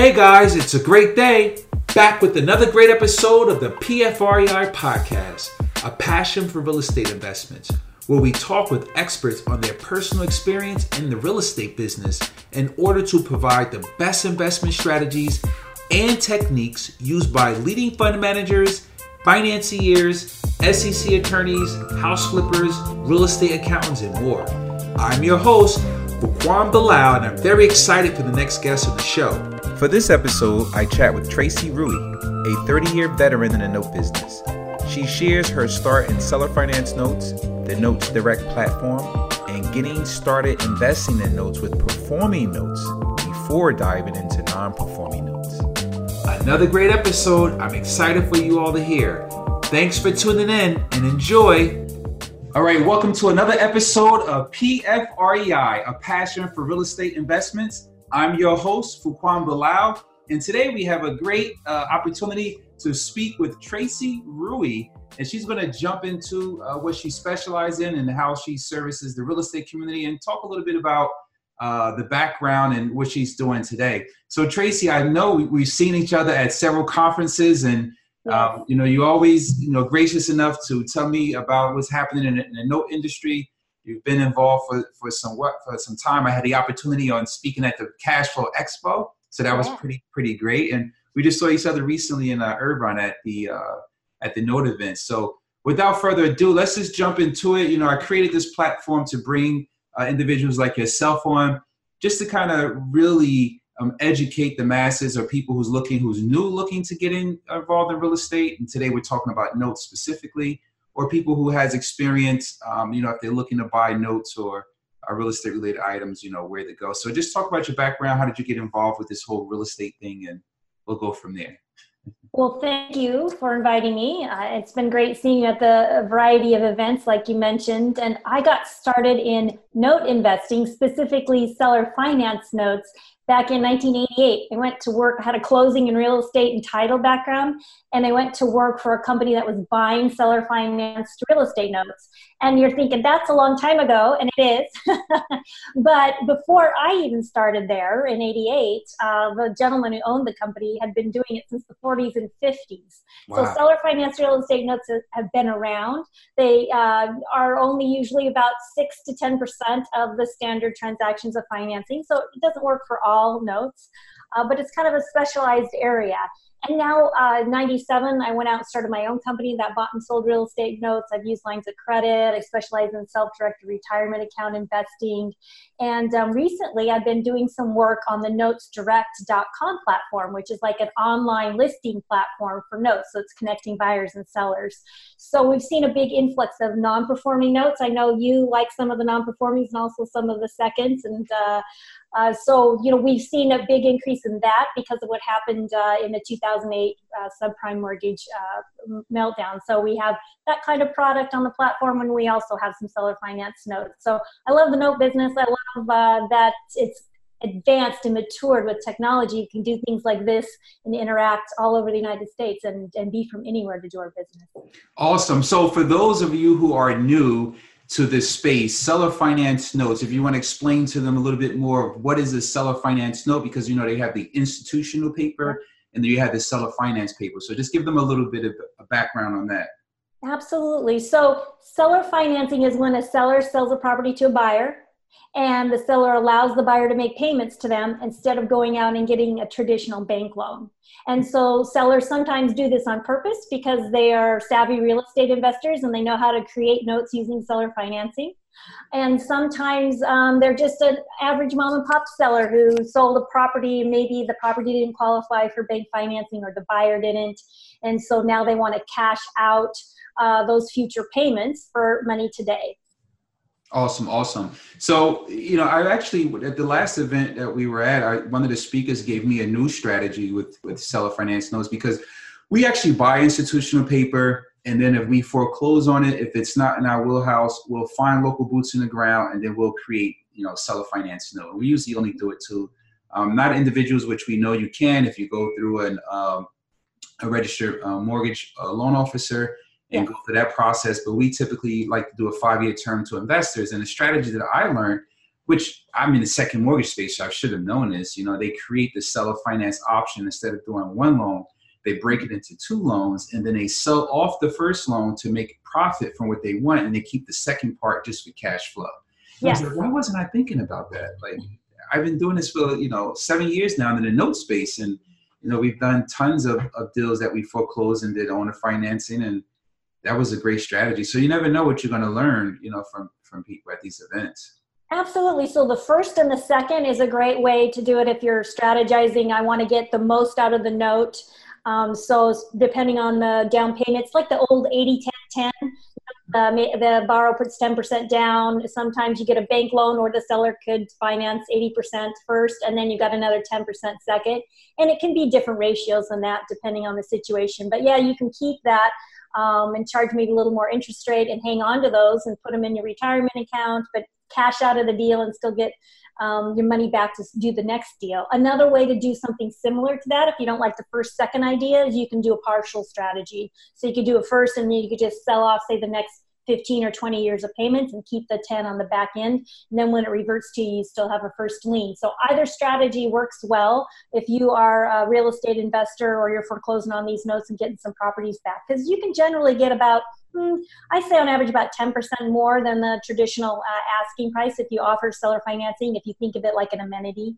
Hey guys, it's a great day. Back with another great episode of the PFREI podcast, a passion for real estate investments, where we talk with experts on their personal experience in the real estate business in order to provide the best investment strategies and techniques used by leading fund managers, financiers, SEC attorneys, house flippers, real estate accountants, and more. I'm your host, Fuquan Bilal, and I'm very excited for the next guest on the show. For this episode, I chat with Tracey Rewey, a 30 year veteran in the note business. She shares her start in seller finance notes, the Notes Direct platform, and getting started investing in notes with performing notes before diving into non performing notes. Another great episode. I'm excited for you all to hear. Thanks for tuning in and enjoy. All right, welcome to another episode of PFREI, a passion for real estate investments. I'm your host, Fuquan Bilal, and today we have a great uh, opportunity to speak with Tracey Rewey, and she's going to jump into uh, what she specializes in and how she services the real estate community and talk a little bit about uh, the background and what she's doing today. So, Tracey, I know we, have seen each other at several conferences, and um, you know, you always you know gracious enough to tell me about what's happening in, in the note industry You've been involved for, for some what for some time. I had the opportunity on speaking at the Cash Flow Expo, so that was pretty pretty great. And we just saw each other recently in uh, Irvine at the uh, at the Note event. So without further ado, let's just jump into it. You know, I created this platform to bring uh, individuals like yourself on, just to kind of really um, educate the masses or people who's looking, who's new looking to get in, involved in real estate. And today we're talking about notes specifically or people who has experience, um, you know, if they're looking to buy notes or uh, real estate related items, you know, where to go. So just talk about your background. How did you get involved with this whole real estate thing? And we'll go from there. Well, thank you for inviting me. Uh, it's been great seeing you at the variety of events, like you mentioned. And I got started in note investing, specifically seller finance notes, back in 1988. I went to work, I had a closing in real estate and title background, and I went to work for a company that was buying seller financed real estate notes. And you're thinking, that's a long time ago, and it is. but before I even started there in 88, uh, the gentleman who owned the company had been doing it since the 40s and 50s. Wow. So seller financed real estate notes have been around. They uh, are only usually about 6 to 10% of the standard transactions of financing. So it doesn't work for all all notes, uh, but it's kind of a specialized area. And now, uh, 97, I went out and started my own company that bought and sold real estate notes. I've used lines of credit. I specialize in self directed retirement account investing. And um, recently, I've been doing some work on the notesdirect.com platform, which is like an online listing platform for notes. So it's connecting buyers and sellers. So we've seen a big influx of non performing notes. I know you like some of the non performings and also some of the seconds. And uh, uh, so, you know, we've seen a big increase in that because of what happened uh, in the 2008 uh, subprime mortgage uh, meltdown. So we have that kind of product on the platform, and we also have some seller finance notes. So I love the note business. I love uh, that it's advanced and matured with technology. You can do things like this and interact all over the United States and, and be from anywhere to do our business. Awesome. So for those of you who are new, to this space. Seller finance notes, if you want to explain to them a little bit more of what is a seller finance note, because you know they have the institutional paper and then you have the seller finance paper. So just give them a little bit of a background on that. Absolutely. So seller financing is when a seller sells a property to a buyer and the seller allows the buyer to make payments to them instead of going out and getting a traditional bank loan. And so sellers sometimes do this on purpose because they are savvy real estate investors and they know how to create notes using seller financing. And sometimes um, they're just an average mom and pop seller who sold a property. Maybe the property didn't qualify for bank financing or the buyer didn't. And so now they want to cash out uh, those future payments for money today. Awesome, awesome. So, you know, I actually at the last event that we were at, I, one of the speakers gave me a new strategy with with seller finance notes because we actually buy institutional paper, and then if we foreclose on it, if it's not in our wheelhouse, we'll find local boots in the ground, and then we'll create, you know, seller finance note. We usually only do it to um, not individuals, which we know you can if you go through an um, a registered uh, mortgage uh, loan officer and go through that process. But we typically like to do a five year term to investors. And the strategy that I learned which I'm in the second mortgage space, so I should have known this. You know, they create the seller finance option instead of doing one loan, they break it into two loans, and then they sell off the first loan to make profit from what they want, and they keep the second part just for cash flow. Yes. Like, why wasn't I thinking about that? Like, I've been doing this for you know seven years now in the note space, and you know we've done tons of, of deals that we foreclosed and did owner financing, and that was a great strategy. So you never know what you're going to learn, you know, from from people at these events. Absolutely. So the first and the second is a great way to do it if you're strategizing. I want to get the most out of the note. Um, so depending on the down payment, it's like the old 80 10 10. Uh, the borrower puts 10% down. Sometimes you get a bank loan or the seller could finance 80% first and then you got another 10% second. And it can be different ratios than that depending on the situation. But yeah, you can keep that um, and charge maybe a little more interest rate and hang on to those and put them in your retirement account, but cash out of the deal and still get um, your money back to do the next deal. Another way to do something similar to that, if you don't like the first, second idea, is you can do a partial strategy. So you could do it first and then you could just sell off, say, the next 15 or 20 years of payments and keep the 10 on the back end. And then when it reverts to you, you still have a first lien. So either strategy works well if you are a real estate investor or you're foreclosing on these notes and getting some properties back. Because you can generally get about hmm, I say on average about 10% more than the traditional uh, asking price if you offer seller financing, if you think of it like an amenity.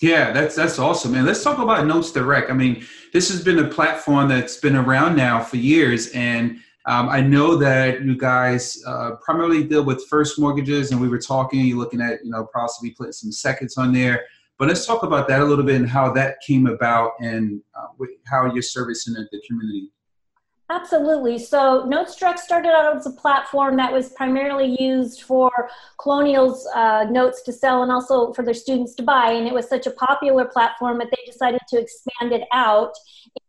Yeah, that's that's awesome, man. Let's talk about Notes Direct. I mean, this has been a platform that's been around now for years, and um, I know that you guys uh, primarily deal with first mortgages, and we were talking. You're looking at you know possibly putting some seconds on there. But let's talk about that a little bit and how that came about and uh, how you're servicing the community. Absolutely. So Notes Direct started out as a platform that was primarily used for Colonial's uh, notes to sell and also for their students to buy. And it was such a popular platform that they decided to expand it out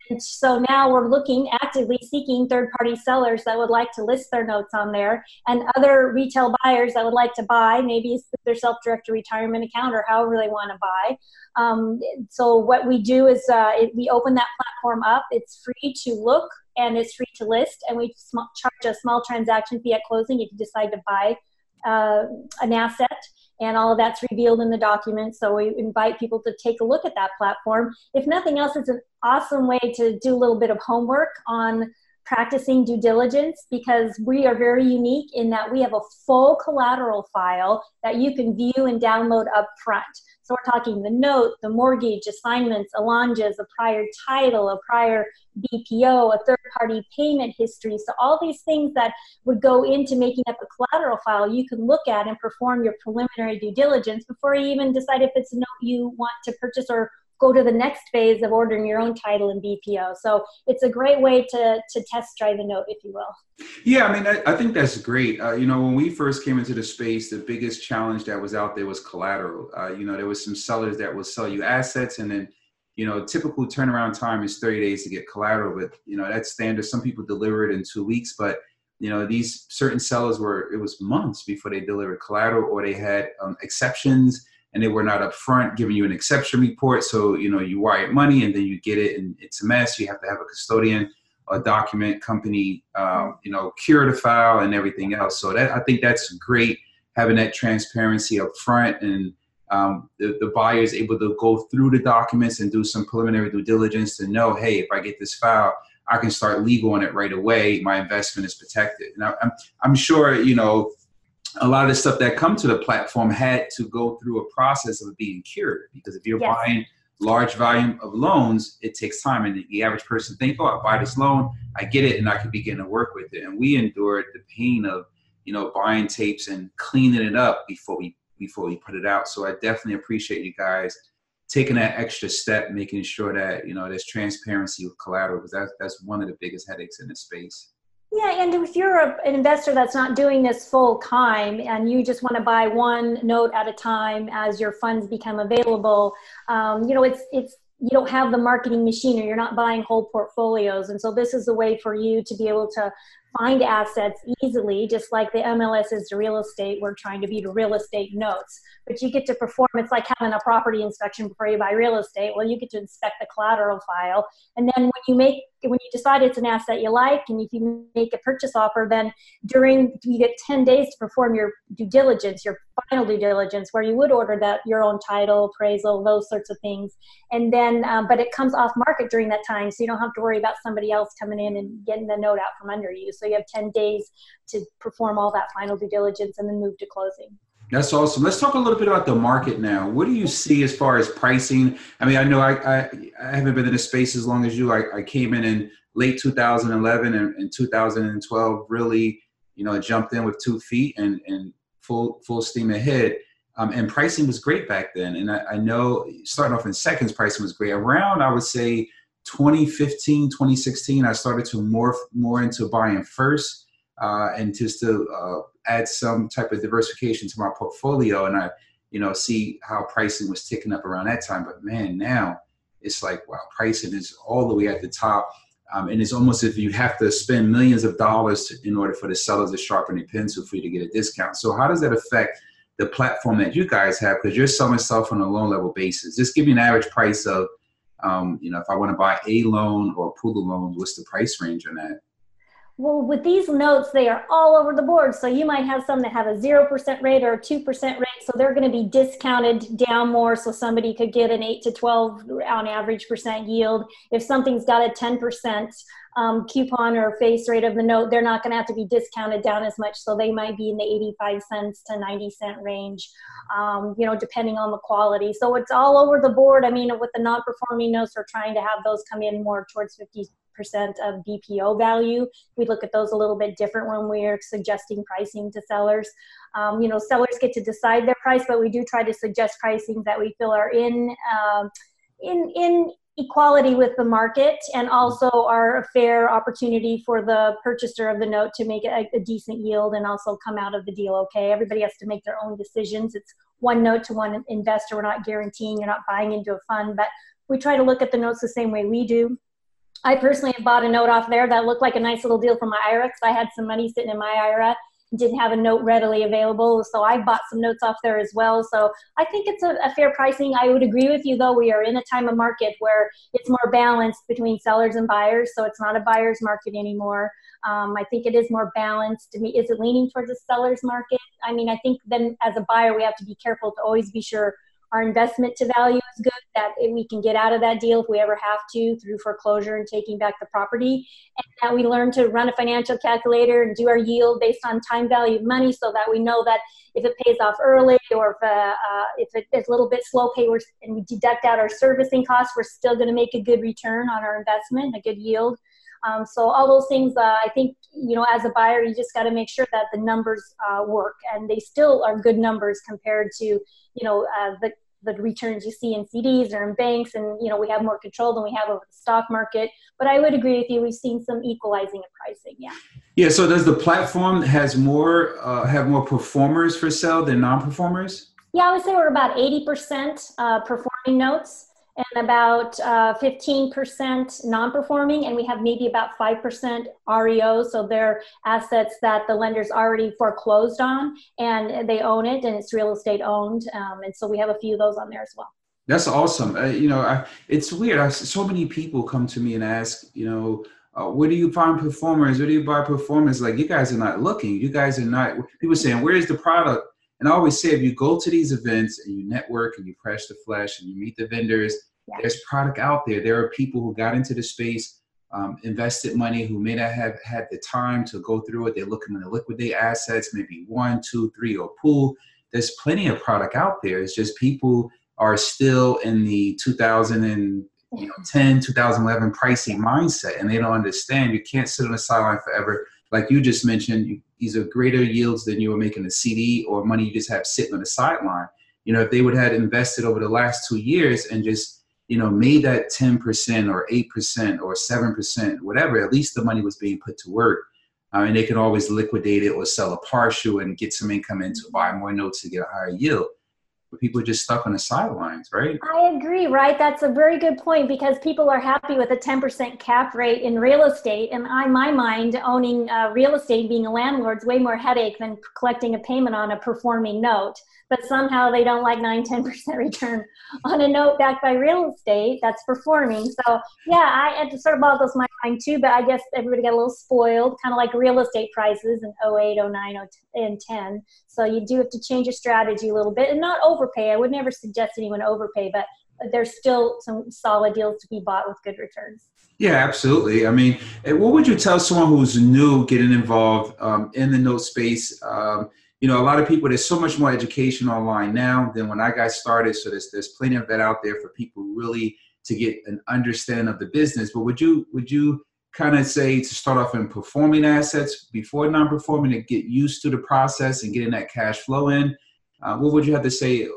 and so now we're looking actively seeking third party sellers that would like to list their notes on there and other retail buyers that would like to buy, maybe their self directed retirement account or however they want to buy. Um, so what we do is uh, it, we open that platform up. It's free to look and it's free to list, and we sm- charge a small transaction fee at closing if you decide to buy uh, an asset and all of that's revealed in the document. So we invite people to take a look at that platform. If nothing else, it's an awesome way to do a little bit of homework on practicing due diligence because we are very unique in that we have a full collateral file that you can view and download up front. So we're talking the note, the mortgage, assignments, allonges, a prior title, a prior BPO, a third party payment history. So all these things that would go into making up a collateral file, you can look at and perform your preliminary due diligence before you even decide if it's a note you want to purchase or go to the next phase of ordering your own title and BPO. So it's a great way to, to test drive a note, if you will. Yeah, I mean, I, I think that's great. Uh, you know, when we first came into the space, the biggest challenge that was out there was collateral. Uh, you know, there was some sellers that would sell you assets and then you know, typical turnaround time is 30 days to get collateral, but you know, that's standard. Some people deliver it in two weeks, but you know, these certain sellers were, it was months before they delivered collateral or they had um, exceptions and they were not upfront giving you an exception report. So, you know, you wire money and then you get it and it's a mess. You have to have a custodian, a document company, um, you know, cure the file and everything else. So that I think that's great having that transparency up front and um, the, the buyer is able to go through the documents and do some preliminary due diligence to know, hey, if I get this file, I can start legal on it right away. My investment is protected. Now, I'm, I'm sure, you know, a lot of the stuff that come to the platform had to go through a process of being cured because if you're yes. buying large volume of loans it takes time and the average person think oh i buy this loan i get it and i can begin to work with it. And we endured the pain of you know buying tapes and cleaning it up before we before we put it out. So i definitely appreciate you guys taking that extra step making sure that you know there's transparency with collateral because that's, that's one of the biggest headaches in the space yeah, and if you're a, an investor that's not doing this full time and you just want to buy one note at a time as your funds become available, um, you know, it's it's you don't have the marketing machine or you're not buying whole portfolios, and so this is a way for you to be able to find assets easily, just like the MLS is to real estate. We're trying to be to real estate notes, but you get to perform. It's like having a property inspection before you buy real estate. Well, you get to inspect the collateral file, and then when you make when you decide it's an asset you like, and if you make a purchase offer, then during you get 10 days to perform your due diligence, your final due diligence, where you would order that your own title, appraisal, those sorts of things, and then um, but it comes off market during that time, so you don't have to worry about somebody else coming in and getting the note out from under you. So you have 10 days to perform all that final due diligence and then move to closing. That's awesome. Let's talk a little bit about the market now. What do you see as far as pricing? I mean, I know I, I, I haven't been in the space as long as you. I, I came in in late 2011 and, and 2012 really, you know, jumped in with two feet and, and full full steam ahead. Um, and pricing was great back then. And I, I, know starting off in seconds, pricing was great. Around, I would say 2015, 2016, I started to morph more into buying first uh, and just to uh, add some type of diversification to my portfolio. And I, you know, see how pricing was ticking up around that time. But man, now it's like, wow, pricing is all the way at the top. Um, and it's almost if you have to spend millions of dollars in order for the sellers to sharpen their pencil for you to get a discount. So how does that affect the platform that you guys have? Because you're selling stuff on a loan level basis. Just give me an average price of, um, you know, if I want to buy a loan or of loans, what's the price range on that? Well, with these notes, they are all over the board. So you might have some that have a 0% rate or a 2% rate. So they're going to be discounted down more. So somebody could get an 8 to 12 on average percent yield. If something's got a 10% um, coupon or face rate of the note, they're not going to have to be discounted down as much. So they might be in the 85 cents to 90 cent range, um, you know, depending on the quality. So it's all over the board. I mean, with the non performing notes, we're trying to have those come in more towards 50 percent of BPO value. We look at those a little bit different when we're suggesting pricing to sellers. Um, you know, sellers get to decide their price, but we do try to suggest pricing that we feel are in uh, in in equality with the market and also are a fair opportunity for the purchaser of the note to make a, a, decent yield and also come out of the deal okay. Everybody has to make their own decisions. It's one note to one investor. We're not guaranteeing you're not buying into a fund, but we try to look at the notes the same way we do. I personally have bought a note off there that looked like a nice little deal for my IRA because I had some money sitting in my IRA didn't have a note readily available. So I bought some notes off there as well. So I think it's a, a fair pricing. I would agree with you though. We are in a time of market where it's more balanced between sellers and buyers. So it's not a buyer's market anymore. Um, I think it is more balanced. To me, is it leaning towards a seller's market? I mean, I think then as a buyer, we have to be careful to always be sure our investment to value is good, that we can get out of that deal if we ever have to through foreclosure and taking back the property. And that we learn to run a financial calculator and do our yield based on time value of money so that we know that if it pays off early or if, uh, uh, if it's a little bit slow pay and we deduct out our servicing costs, we're still going to make a good return on our investment, a good yield. Um, so all those things, uh, I think, you know, as a buyer, you just got to make sure that the numbers uh, work, and they still are good numbers compared to, you know, uh, the the returns you see in CDs or in banks, and you know we have more control than we have over the stock market. But I would agree with you. We've seen some equalizing of pricing. Yeah. Yeah. So does the platform has more uh, have more performers for sale than non-performers? Yeah, I would say we're about eighty percent uh, performing notes and about uh, 15% non-performing and we have maybe about 5% reo so they're assets that the lenders already foreclosed on and they own it and it's real estate owned um, and so we have a few of those on there as well. That's awesome. Uh, you know I, it's weird. I, so many people come to me and ask you know uh, where do you find performers? Where do you buy performers? Like you guys are not looking. You guys are not people saying where's the product and I always say, if you go to these events and you network and you press the flesh and you meet the vendors, yeah. there's product out there. There are people who got into the space, um, invested money, who may not have had the time to go through it. They're looking to liquidate assets, maybe one, two, three, or pool. There's plenty of product out there. It's just people are still in the 2010, 2011 pricing mindset, and they don't understand. You can't sit on the sideline forever like you just mentioned, these are greater yields than you were making a CD or money you just have sitting on the sideline. You know, if they would have invested over the last two years and just, you know, made that 10% or 8% or 7%, whatever, at least the money was being put to work. Uh, I mean, they can always liquidate it or sell a partial and get some income in to buy more notes to get a higher yield. People are just stuck on the sidelines, right? I agree, right? That's a very good point because people are happy with a 10% cap rate in real estate. And in my mind, owning uh, real estate, being a landlord, is way more headache than collecting a payment on a performing note but somehow they don't like 9 10% return on a note backed by real estate that's performing so yeah i it sort of boggles my mind too but i guess everybody got a little spoiled kind of like real estate prices in 08 09 and 10 so you do have to change your strategy a little bit and not overpay i would never suggest anyone overpay but there's still some solid deals to be bought with good returns yeah, absolutely. I mean, what would you tell someone who's new getting involved um, in the note space? Um, you know, a lot of people, there's so much more education online now than when I got started. So there's, there's plenty of that out there for people really to get an understanding of the business. But would you, would you kind of say to start off in performing assets before non-performing to get used to the process and getting that cash flow in? Uh, what would you have to say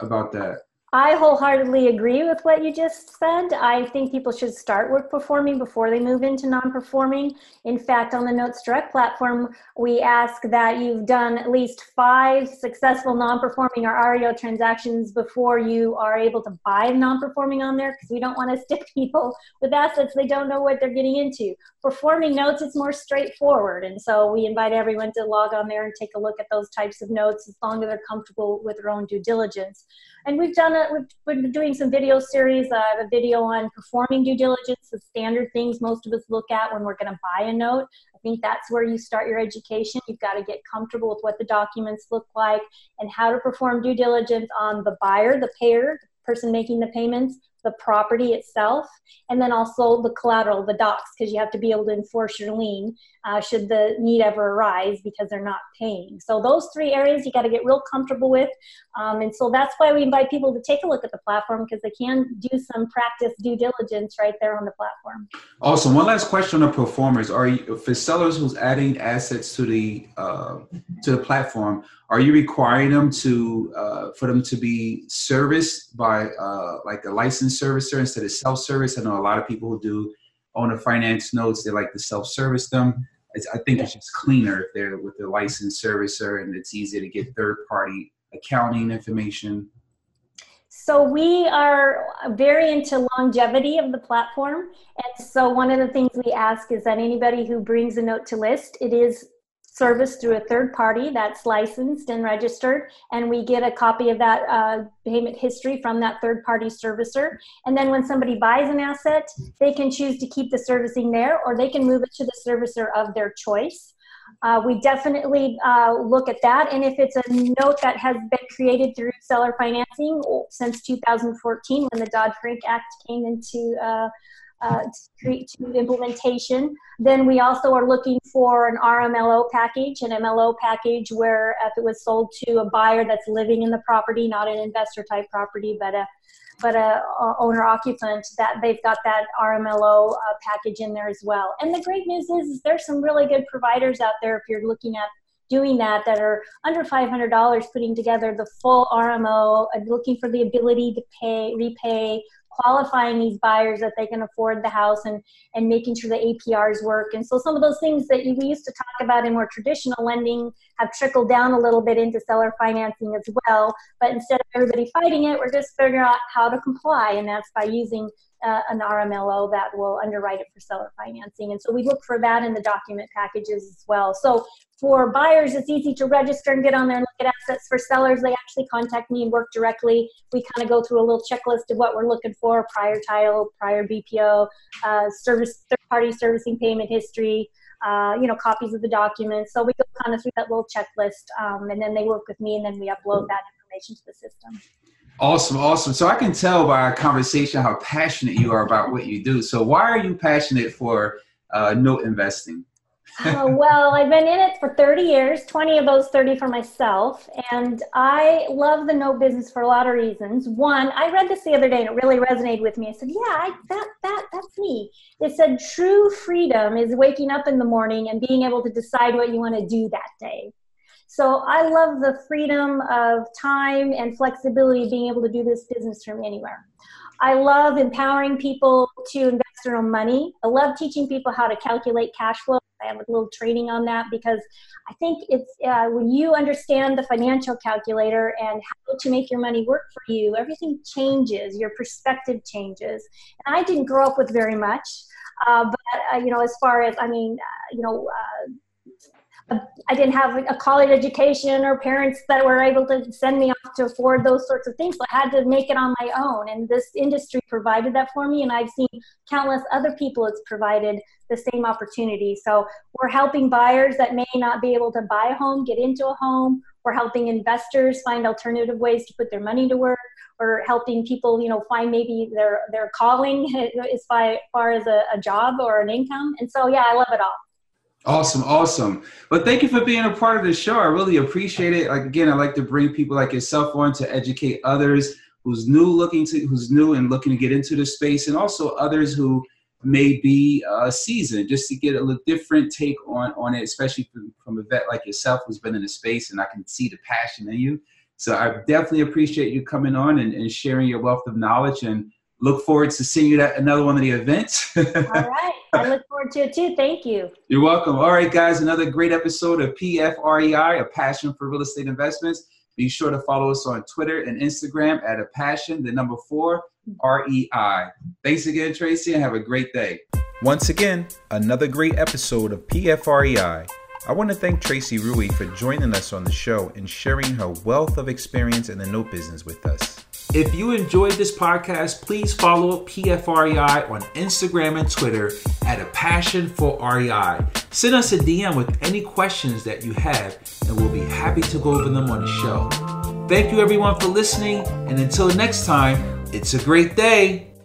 about that? I wholeheartedly agree with what you just said. I think people should start with performing before they move into non performing. In fact, on the Notes Direct platform, we ask that you've done at least five successful non performing or REO transactions before you are able to buy non performing on there because we don't want to stick people with assets they don't know what they're getting into. Performing notes, it's more straightforward. And so we invite everyone to log on there and take a look at those types of notes as long as they're comfortable with their own due diligence. And we've done a we've been doing some video series. I have a video on performing due diligence, the standard things most of us look at when we're going to buy a note. I think that's where you start your education. You've got to get comfortable with what the documents look like and how to perform due diligence on the buyer, the payer, the person making the payments, the property itself, and then also the collateral, the docs, because you have to be able to enforce your lien uh, should the need ever arise because they're not paying. So those three areas you got to get real comfortable with, um, and so that's why we invite people to take a look at the platform because they can do some practice due diligence right there on the platform. Awesome. One last question on performers: Are you for sellers who's adding assets to the uh, to the platform? Are you requiring them to uh, for them to be serviced by uh, like a licensed servicer instead of self service? I know a lot of people who do owner finance notes they like to self service them. It's, I think it's just cleaner if they're with a licensed servicer and it's easy to get third party accounting information. So we are very into longevity of the platform. And so one of the things we ask is that anybody who brings a note to list, it is service through a third party that's licensed and registered, and we get a copy of that uh, payment history from that third party servicer. And then when somebody buys an asset, they can choose to keep the servicing there or they can move it to the servicer of their choice. Uh, we definitely uh, look at that. And if it's a note that has been created through seller financing since 2014, when the Dodd Frank Act came into uh, uh, to, implementation. Then we also are looking for an RMLO package, an MLO package where if it was sold to a buyer that's living in the property, not an investor type property, but a but a, a owner occupant that they've got that RMLO uh, package in there as well. And the great news is, is there's some really good providers out there if you're looking at doing that that are under $500 putting together the full RMO, and looking for the ability to pay, repay, qualifying these buyers that they can afford the house and and making sure the APRs work. And so some of those things that we used to talk about in more traditional lending have trickled down a little bit into seller financing as well. But instead of everybody fighting it, we're just figuring out how to comply, and that's by using uh, an RMLO that will underwrite it for seller financing. And so we look for that in the document packages as well. So for buyers, it's easy to register and get on there and look at assets. For sellers, they actually contact me and work directly. We kind of go through a little checklist of what we're looking for prior title, prior BPO, uh, service, third party servicing payment history. Uh, you know, copies of the documents. So we go kind of through that little checklist, um, and then they work with me, and then we upload that information to the system. Awesome, awesome. So I can tell by our conversation how passionate you are about what you do. So why are you passionate for uh, note investing? Uh, well, I've been in it for 30 years, 20 of those 30 for myself. And I love the no business for a lot of reasons. One, I read this the other day and it really resonated with me. I said, yeah, I, that, that, that's me. It said true freedom is waking up in the morning and being able to decide what you want to do that day. So I love the freedom of time and flexibility being able to do this business from anywhere. I love empowering people to invest their own money. I love teaching people how to calculate cash flow. I have a little training on that because I think it's uh, when you understand the financial calculator and how to make your money work for you, everything changes, your perspective changes. And I didn't grow up with very much, uh, but uh, you know, as far as I mean, uh, you know uh, I didn't have a college education or parents that were able to send me off to afford those sorts of things. So I had to make it on my own. And this industry provided that for me. And I've seen countless other people it's provided the same opportunity. So we're helping buyers that may not be able to buy a home get into a home. We're helping investors find alternative ways to put their money to work. Or helping people, you know, find maybe their their calling as far as a, a job or an income. And so, yeah, I love it all. Awesome, awesome. But thank you for being a part of the show. I really appreciate it. Like again, I like to bring people like yourself on to educate others who's new looking to who's new and looking to get into the space, and also others who may be uh, seasoned, just to get a little different take on on it, especially from, from a vet like yourself who's been in the space, and I can see the passion in you. So I definitely appreciate you coming on and, and sharing your wealth of knowledge and look forward to seeing you at another one of the events. All right. I look forward to it too. Thank you. You're welcome. All right, guys, another great episode of PFREI, a passion for real estate investments. Be sure to follow us on Twitter and Instagram at a passion, the number four, REI. Thanks again, Tracey, and have a great day. Once again, another great episode of PFREI. I want to thank Tracey Rewey for joining us on the show and sharing her wealth of experience in the note business with us. If you enjoyed this podcast, please follow PFREI on Instagram and Twitter at a passion for REI. Send us a DM with any questions that you have, and we'll be happy to go over them on the show. Thank you, everyone, for listening, and until next time, it's a great day.